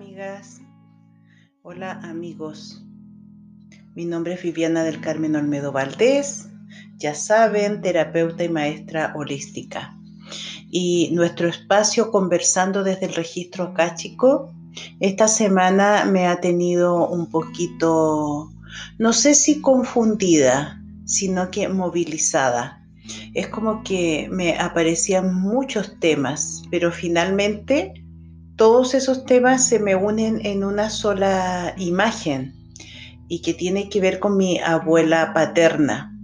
amigas. Hola amigos. Mi nombre es Viviana del Carmen Olmedo Valdés. Ya saben, terapeuta y maestra holística. Y nuestro espacio conversando desde el registro acáchico, esta semana me ha tenido un poquito, no sé si confundida, sino que movilizada. Es como que me aparecían muchos temas, pero finalmente todos esos temas se me unen en una sola imagen y que tiene que ver con mi abuela paterna.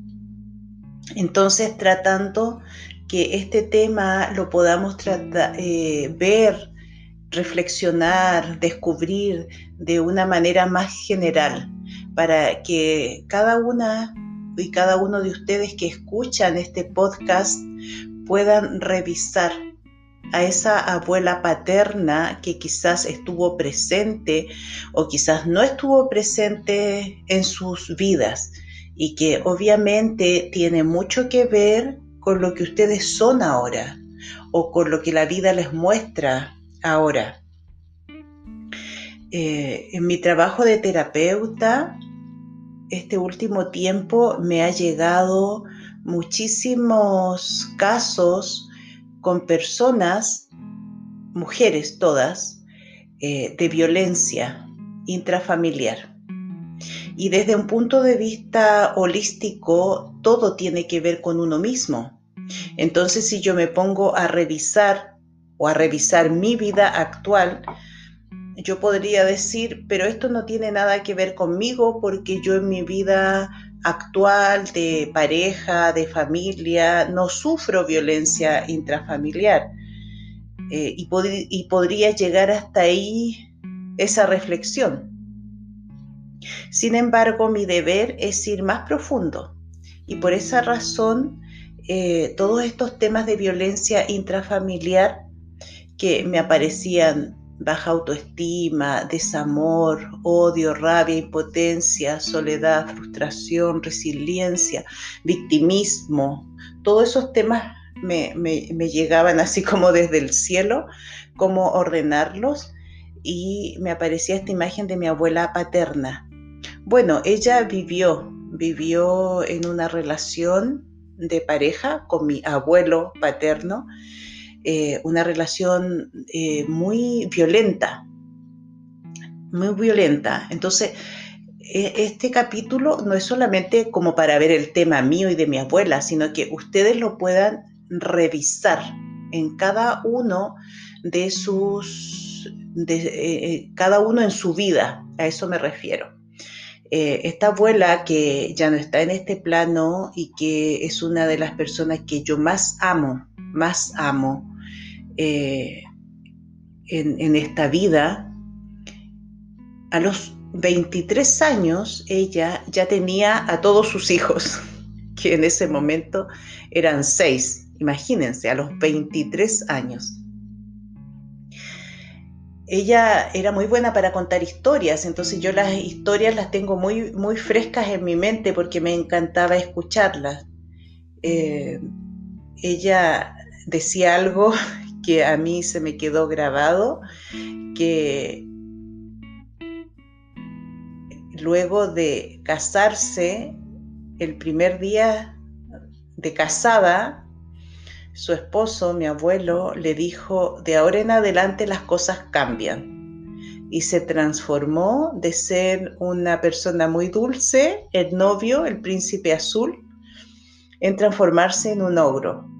Entonces, tratando que este tema lo podamos eh, ver, reflexionar, descubrir de una manera más general, para que cada una y cada uno de ustedes que escuchan este podcast puedan revisar a esa abuela paterna que quizás estuvo presente o quizás no estuvo presente en sus vidas y que obviamente tiene mucho que ver con lo que ustedes son ahora o con lo que la vida les muestra ahora. Eh, en mi trabajo de terapeuta, este último tiempo me ha llegado muchísimos casos con personas, mujeres todas, eh, de violencia intrafamiliar. Y desde un punto de vista holístico, todo tiene que ver con uno mismo. Entonces, si yo me pongo a revisar o a revisar mi vida actual, yo podría decir, pero esto no tiene nada que ver conmigo porque yo en mi vida actual de pareja, de familia, no sufro violencia intrafamiliar. Eh, y, podría llegar hasta ahí esa reflexión. Sin embargo, mi deber es ir más profundo y por esa razón eh, todos estos temas de violencia intrafamiliar que me aparecían baja autoestima, desamor, odio, rabia, impotencia, soledad, frustración, resiliencia, victimismo. Todos esos temas me, llegaban así como desde el cielo, cómo ordenarlos, y me aparecía esta imagen de mi abuela paterna. Bueno, ella vivió, vivió en una relación de pareja con mi abuelo paterno, eh, una relación eh, muy violenta, muy violenta. Entonces, e, este capítulo no es solamente como para ver el tema mío y de mi abuela, sino que ustedes lo puedan revisar en cada uno de sus, de, eh, cada uno en su vida, a eso me refiero. esta abuela que ya no está en este plano y que es una de las personas que yo más amo, más amo, eh, en, esta vida, a los 23 años ella ya tenía a todos sus hijos, que en ese momento eran seis, imagínense, a los 23 años. Ella era muy buena para contar historias, entonces yo las historias las tengo muy, muy frescas en mi mente porque me encantaba escucharlas. Eh, ella decía algo que a mí se me quedó grabado, que luego de casarse, el primer día de casada, su esposo, mi abuelo, le dijo, de ahora en adelante las cosas cambian. Y se transformó de ser una persona muy dulce, el novio, el príncipe azul, en transformarse en un ogro.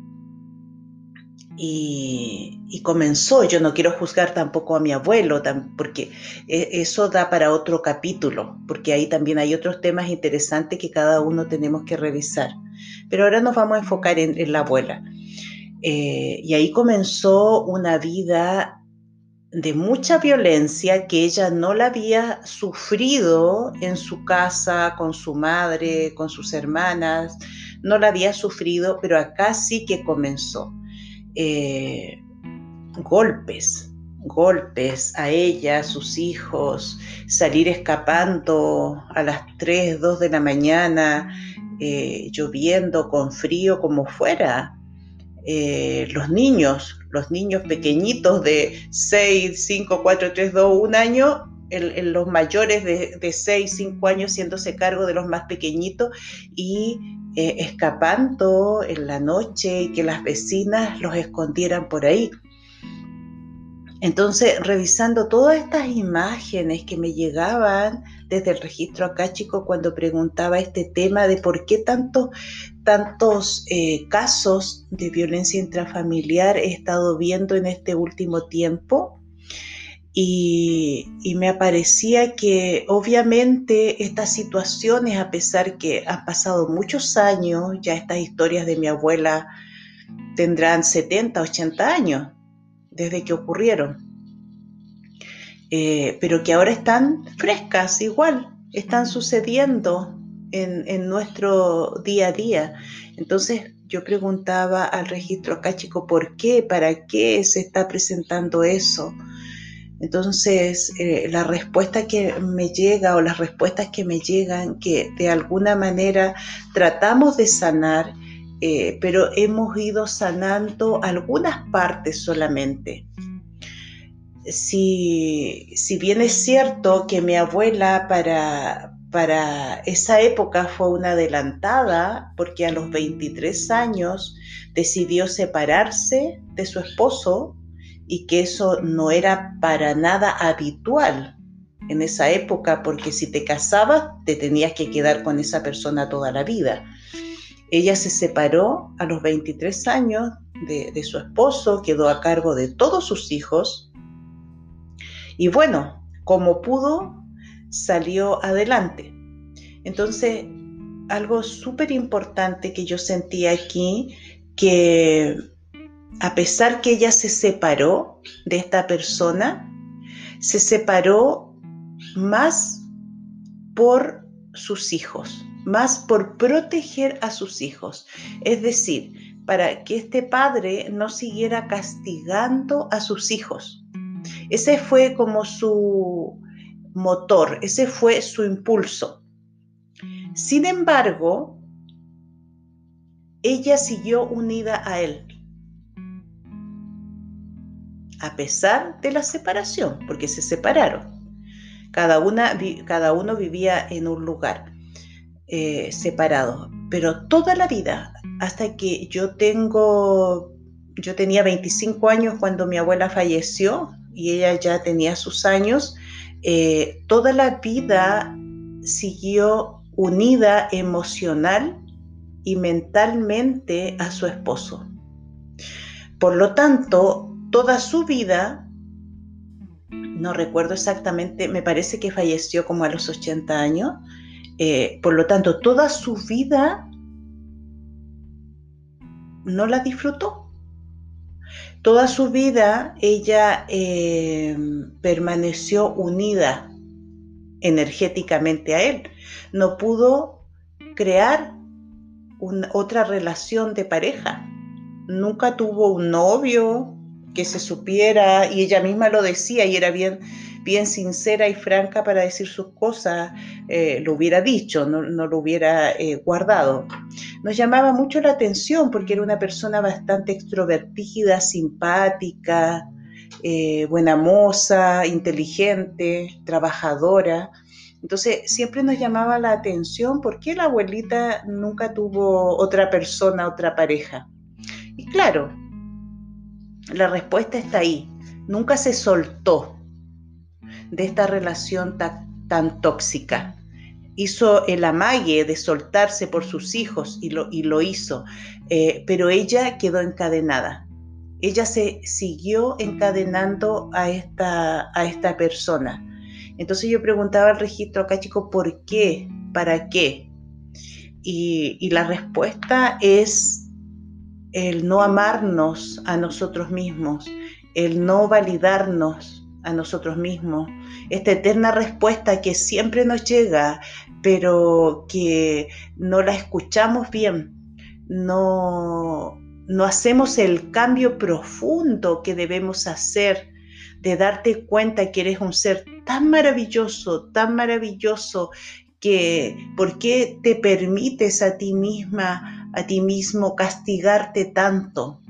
Y, comenzó, yo no quiero juzgar tampoco a mi abuelo, porque e, eso da para otro capítulo, porque ahí también hay otros temas interesantes que cada uno tenemos que revisar. Pero ahora nos vamos a enfocar en, la abuela. Eh, y ahí comenzó una vida de mucha violencia que ella no la había sufrido en su casa, con su madre, con sus hermanas, no la había sufrido, pero acá sí que comenzó. Eh, golpes, golpes a ella, a sus hijos, salir escapando a las 3, 2 de la mañana, eh, lloviendo, con frío, como fuera, eh, los niños, los niños pequeñitos de 6, 5, 4, 3, 2, 1 año, los mayores de, de 6, 5 años haciéndose cargo de los más pequeñitos y eh, escapando en la noche y que las vecinas los escondieran por ahí. Entonces, revisando todas estas imágenes que me llegaban desde el registro acá, chico, cuando preguntaba este tema de por qué tantos tantos eh, casos de violencia intrafamiliar he estado viendo en este último tiempo, y, me aparecía que obviamente estas situaciones, a pesar que han pasado muchos años, ya estas historias de mi abuela tendrán 70, 80 años, desde que ocurrieron. Eh, pero que ahora están frescas igual, están sucediendo en, nuestro día a día. Entonces yo preguntaba al registro acá, chico, ¿por qué? ¿Para qué se está presentando eso? Entonces, eh, la respuesta que me llega o las respuestas que me llegan, que de alguna manera tratamos de sanar, eh, pero hemos ido sanando algunas partes solamente. Si, bien es cierto que mi abuela para, para esa época fue una adelantada, porque a los 23 años decidió separarse de su esposo y que eso no era para nada habitual en esa época, porque si te casabas te tenías que quedar con esa persona toda la vida. Ella se separó a los 23 años de, su esposo, quedó a cargo de todos sus hijos y bueno, como pudo, salió adelante. Entonces, algo súper importante que yo sentí aquí, que a pesar que ella se separó de esta persona, se separó más por sus hijos más por proteger a sus hijos. Es decir, para que este padre no siguiera castigando a sus hijos. Ese fue como su motor, ese fue su impulso. Sin embargo, ella siguió unida a él, a pesar de la separación, porque se separaron. Cada, una, cada uno vivía en un lugar eh, separados, pero toda la vida, hasta que yo tengo, yo tenía 25 años cuando mi abuela falleció y ella ya tenía sus años, eh, toda la vida siguió unida emocional y mentalmente a su esposo. Por lo tanto, toda su vida, no recuerdo exactamente, me parece que falleció como a los 80 años, eh, por lo tanto, toda su vida no la disfrutó. Toda su vida ella eh, permaneció unida energéticamente a él. No pudo crear otra relación de pareja. Nunca tuvo un novio que se supiera y ella misma lo decía y era bien bien sincera y franca para decir sus cosas, eh, lo hubiera dicho, no, lo hubiera eh, guardado. Nos llamaba mucho la atención porque era una persona bastante extrovertida, simpática, eh, buena moza, inteligente, trabajadora. Entonces siempre nos llamaba la atención por qué la abuelita nunca tuvo otra persona, otra pareja. Y claro, la respuesta está ahí. Nunca se soltó de esta relación tan, tóxica. Hizo el amague de soltarse por sus hijos y lo, hizo, eh, pero ella quedó encadenada. Ella se siguió encadenando a esta, a esta persona. Entonces yo preguntaba al registro acá, chico, ¿por qué? ¿Para qué? Y la respuesta es el no amarnos a nosotros mismos, el no validarnos a nosotros mismos, esta eterna respuesta que siempre nos llega, pero que no la escuchamos bien, no, no hacemos el cambio profundo que debemos hacer de darte cuenta que eres un ser tan maravilloso, tan maravilloso, que por qué te permites a ti misma, a ti mismo castigarte tanto.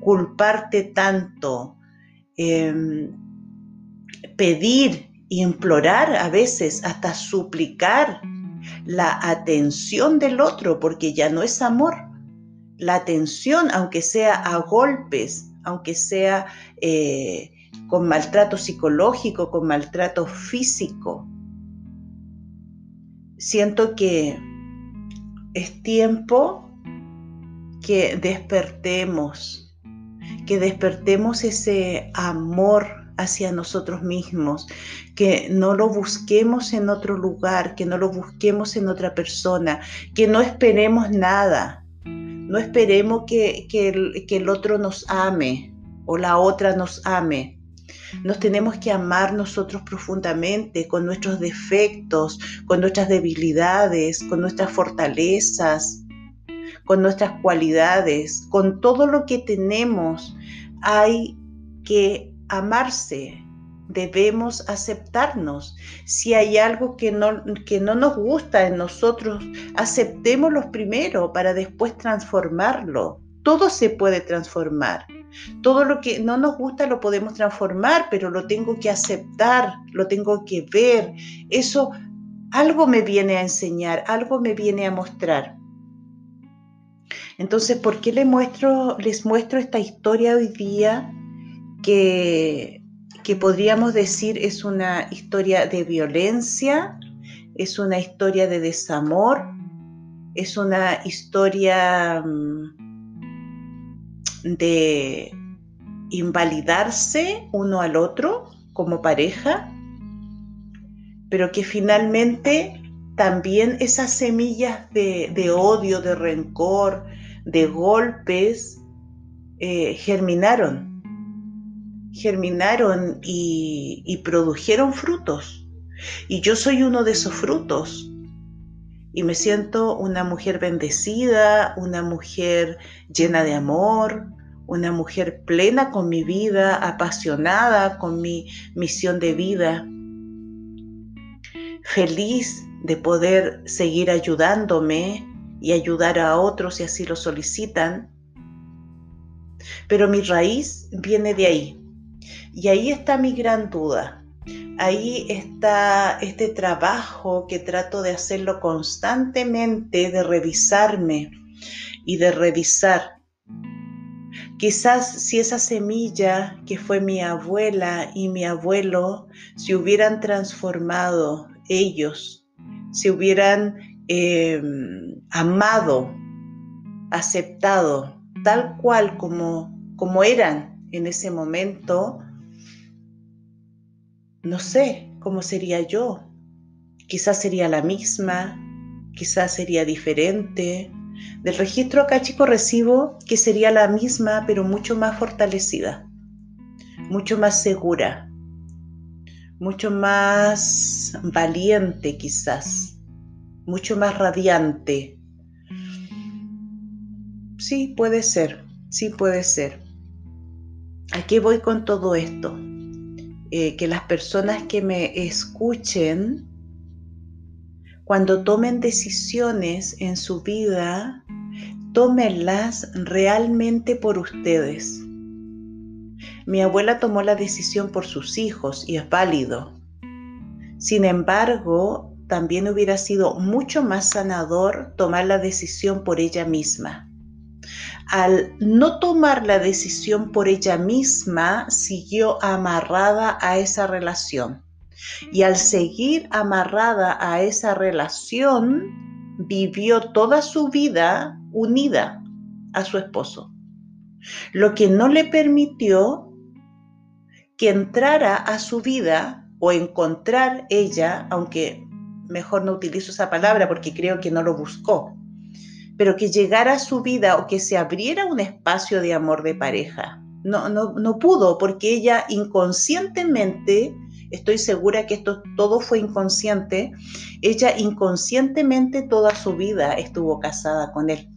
culparte tanto, em, pedir implorar a veces, hasta suplicar la atención del otro, porque ya no es amor. La atención, aunque sea a golpes, aunque sea eh, con maltrato psicológico, con maltrato físico. Siento que es tiempo que despertemos, que despertemos ese amor hacia nosotros mismos, que no lo busquemos en otro lugar, que no lo busquemos en otra persona, que no esperemos nada, no esperemos que, el, que el otro nos ame o la otra nos ame. Nos tenemos que amar nosotros profundamente con nuestros defectos, con nuestras debilidades, con nuestras fortalezas, con nuestras cualidades, con todo lo que tenemos. Hay que amarse, debemos aceptarnos. Si hay algo que no, que no nos gusta en nosotros, aceptémoslo primero para después transformarlo. Todo se puede transformar. Todo lo que no nos gusta lo podemos transformar, pero lo tengo que aceptar, lo tengo que ver. Eso algo me viene a enseñar, algo me viene a mostrar. Entonces, ¿por qué les muestro, les muestro esta historia hoy día que, que podríamos decir es una historia de violencia, es una historia de desamor, es una historia mm, de invalidarse uno al otro como pareja, pero que finalmente también esas semillas de, odio, de rencor, de golpes, eh, germinaron, germinaron y, y produjeron frutos. Y yo soy uno de esos frutos y me siento una mujer bendecida, una mujer llena de amor, una mujer plena con mi vida, apasionada con mi misión de vida, feliz de poder seguir ayudándome y ayudar a otros si así lo solicitan. Pero mi raíz viene de ahí. Y ahí está mi gran duda ahí está este trabajo que trato de hacerlo constantemente, de revisarme y de revisar. Quizás si esa semilla que fue mi abuela y mi abuelo se hubieran transformado ellos, se hubieran em, amado, aceptado tal cual como, como eran en ese momento, no sé cómo sería yo. Quizás sería la misma, quizás sería diferente. Del registro acá, chico, recibo que sería la misma, pero mucho más fortalecida, mucho más segura, mucho más valiente quizás, mucho más radiante. Sí, puede ser, sí puede ser. ¿A qué voy con todo esto? Eh, que las personas que me escuchen, cuando tomen decisiones en su vida, tómenlas realmente por ustedes. Mi abuela tomó la decisión por sus hijos y es válido. Sin embargo, también hubiera sido mucho más sanador tomar la decisión por ella misma al no tomar la decisión por ella misma, siguió amarrada a esa relación. Y al seguir amarrada a esa relación, vivió toda su vida unida a su esposo. Lo que no le permitió que entrara a su vida o encontrar ella, aunque mejor no utilizo esa palabra porque creo que no lo buscó, pero que llegara a su vida o que se abriera un espacio de amor de pareja. No, no, no pudo porque ella inconscientemente, estoy segura que esto todo fue inconsciente, ella inconscientemente toda su vida estuvo casada con él.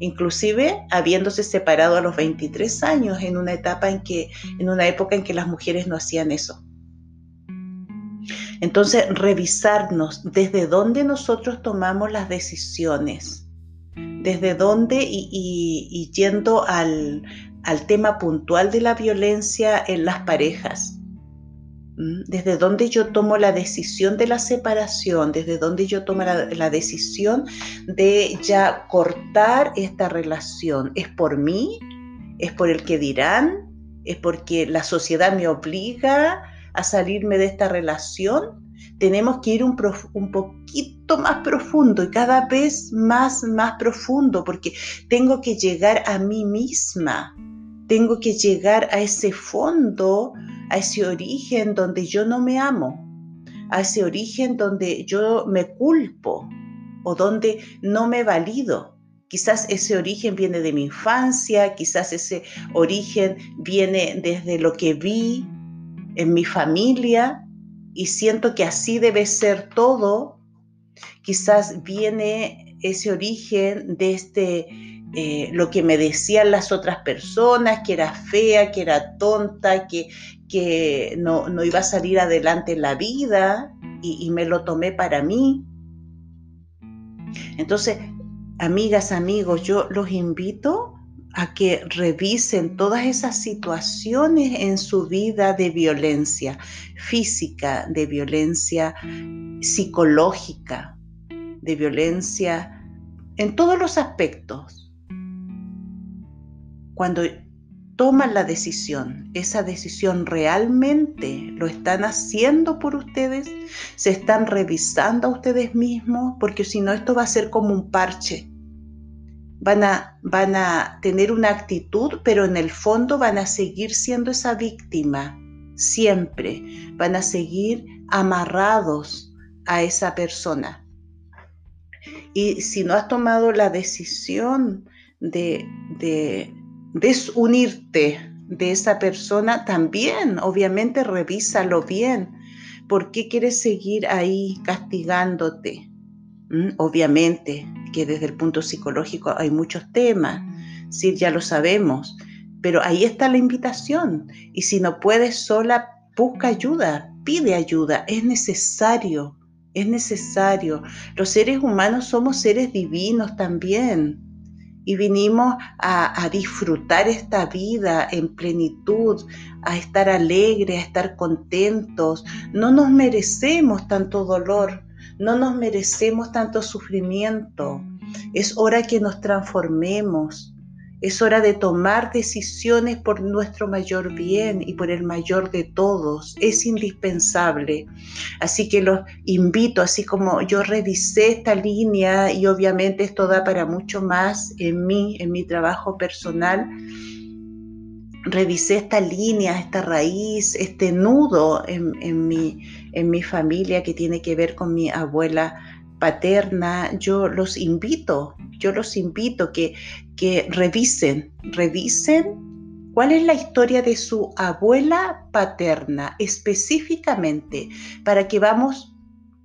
Inclusive habiéndose separado a los 23 años en una etapa en que, en una época en que las mujeres no hacían eso. Entonces, revisarnos desde dónde nosotros tomamos las decisiones, desde dónde y, yendo al, tema puntual de la violencia en las parejas. Desde dónde yo tomo la decisión de la separación, desde dónde yo tomo la, la, decisión de ya cortar esta relación. ¿Es por mí? ¿Es por el que dirán? ¿Es porque la sociedad me obliga a salirme de esta relación? tenemos que ir un, poquito más profundo y cada vez más, más profundo, porque tengo que llegar a mí misma, tengo que llegar a ese fondo, a ese origen donde yo no me amo, a ese origen donde yo me culpo o donde no me valido. Quizás ese origen viene de mi infancia, quizás ese origen viene desde lo que vi en mi familia, y siento que así debe ser todo, quizás viene ese origen de este, eh, lo que me decían las otras personas, que era fea, que era tonta, que, que no, iba a salir adelante en la vida y me lo tomé para mí. Entonces, amigas, amigos, yo los invito a que revisen todas esas situaciones en su vida de violencia física, de violencia psicológica, de violencia en todos los aspectos. Cuando toman la decisión, esa decisión realmente lo están haciendo por ustedes, se están revisando a ustedes mismos, porque si no esto va a ser como un parche van a, van a tener una actitud, pero en el fondo van a seguir siendo esa víctima, siempre. Van a seguir amarrados a esa persona. Y si no has tomado la decisión de, de desunirte de esa persona, también, obviamente, revísalo bien. ¿Por qué quieres seguir ahí castigándote? ¿Mm? Obviamente, que desde el punto psicológico hay muchos temas, sí, ya lo sabemos, pero ahí está la invitación. Y si no puedes sola, busca ayuda, pide ayuda, es necesario, es necesario. Los seres humanos somos seres divinos también. Y vinimos a, a disfrutar esta vida en plenitud, a estar alegres, a estar contentos. No nos merecemos tanto dolor no nos merecemos tanto sufrimiento. Es hora que nos transformemos. Es hora de tomar decisiones por nuestro mayor bien y por el mayor de todos. Es indispensable. Así que los invito, así como yo revisé esta línea y obviamente esto da para mucho más en mí, en mi trabajo personal revisé esta línea, esta raíz, este nudo en, mi, en mi familia que tiene que ver con mi abuela paterna, yo los invito, yo los invito que, que revisen, revisen cuál es la historia de su abuela paterna específicamente, para que vamos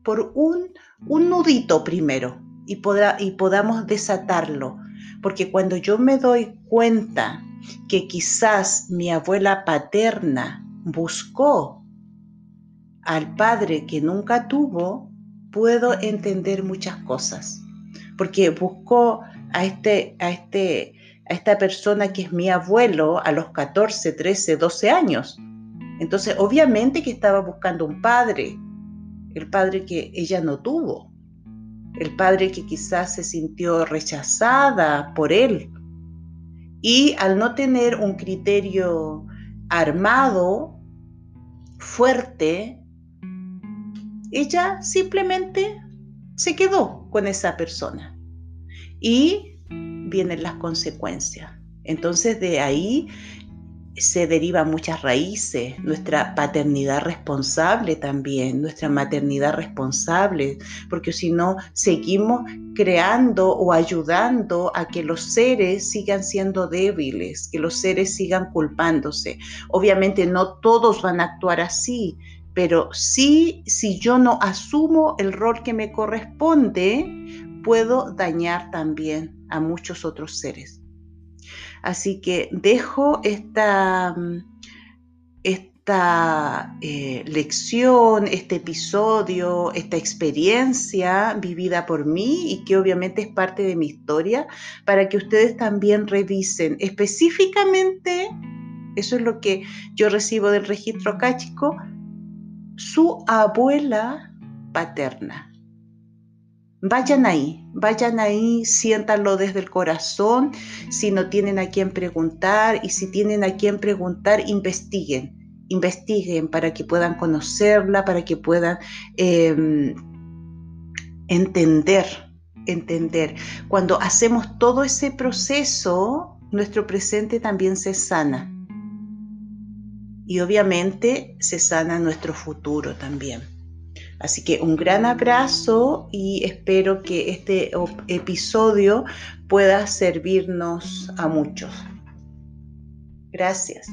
por un, un nudito primero y, y podamos desatarlo. Porque cuando yo me doy cuenta que quizás mi abuela paterna buscó al padre que nunca tuvo, puedo entender muchas cosas. Porque buscó a, este, a, este, a esta persona que es mi abuelo a los 14, 13, 12 años. Entonces, obviamente que estaba buscando un padre, el padre que ella no tuvo, el padre que quizás se sintió rechazada por él, y al no tener un criterio armado, fuerte, ella simplemente se quedó con esa persona. Y vienen las consecuencias. Entonces de ahí se derivan muchas raíces, nuestra paternidad responsable también, nuestra maternidad responsable, porque si no seguimos creando o ayudando a que los seres sigan siendo débiles, que los seres sigan culpándose. Obviamente no todos van a actuar así, pero sí, si yo no asumo el rol que me corresponde, puedo dañar también a muchos otros seres. Así que dejo esta, esta eh, lección, este episodio, esta experiencia vivida por mí y que obviamente es parte de mi historia, para que ustedes también revisen específicamente, eso es lo que yo recibo del registro chico, su abuela paterna. Vayan ahí, vayan ahí, siéntanlo desde el corazón. Si no tienen a quién preguntar y si tienen a quién preguntar, investiguen, investiguen para que puedan conocerla, para que puedan em, entender, entender. Cuando hacemos todo ese proceso, nuestro presente también se sana. Y obviamente se sana nuestro futuro también. Así que un gran abrazo y espero que este episodio pueda servirnos a muchos. Gracias.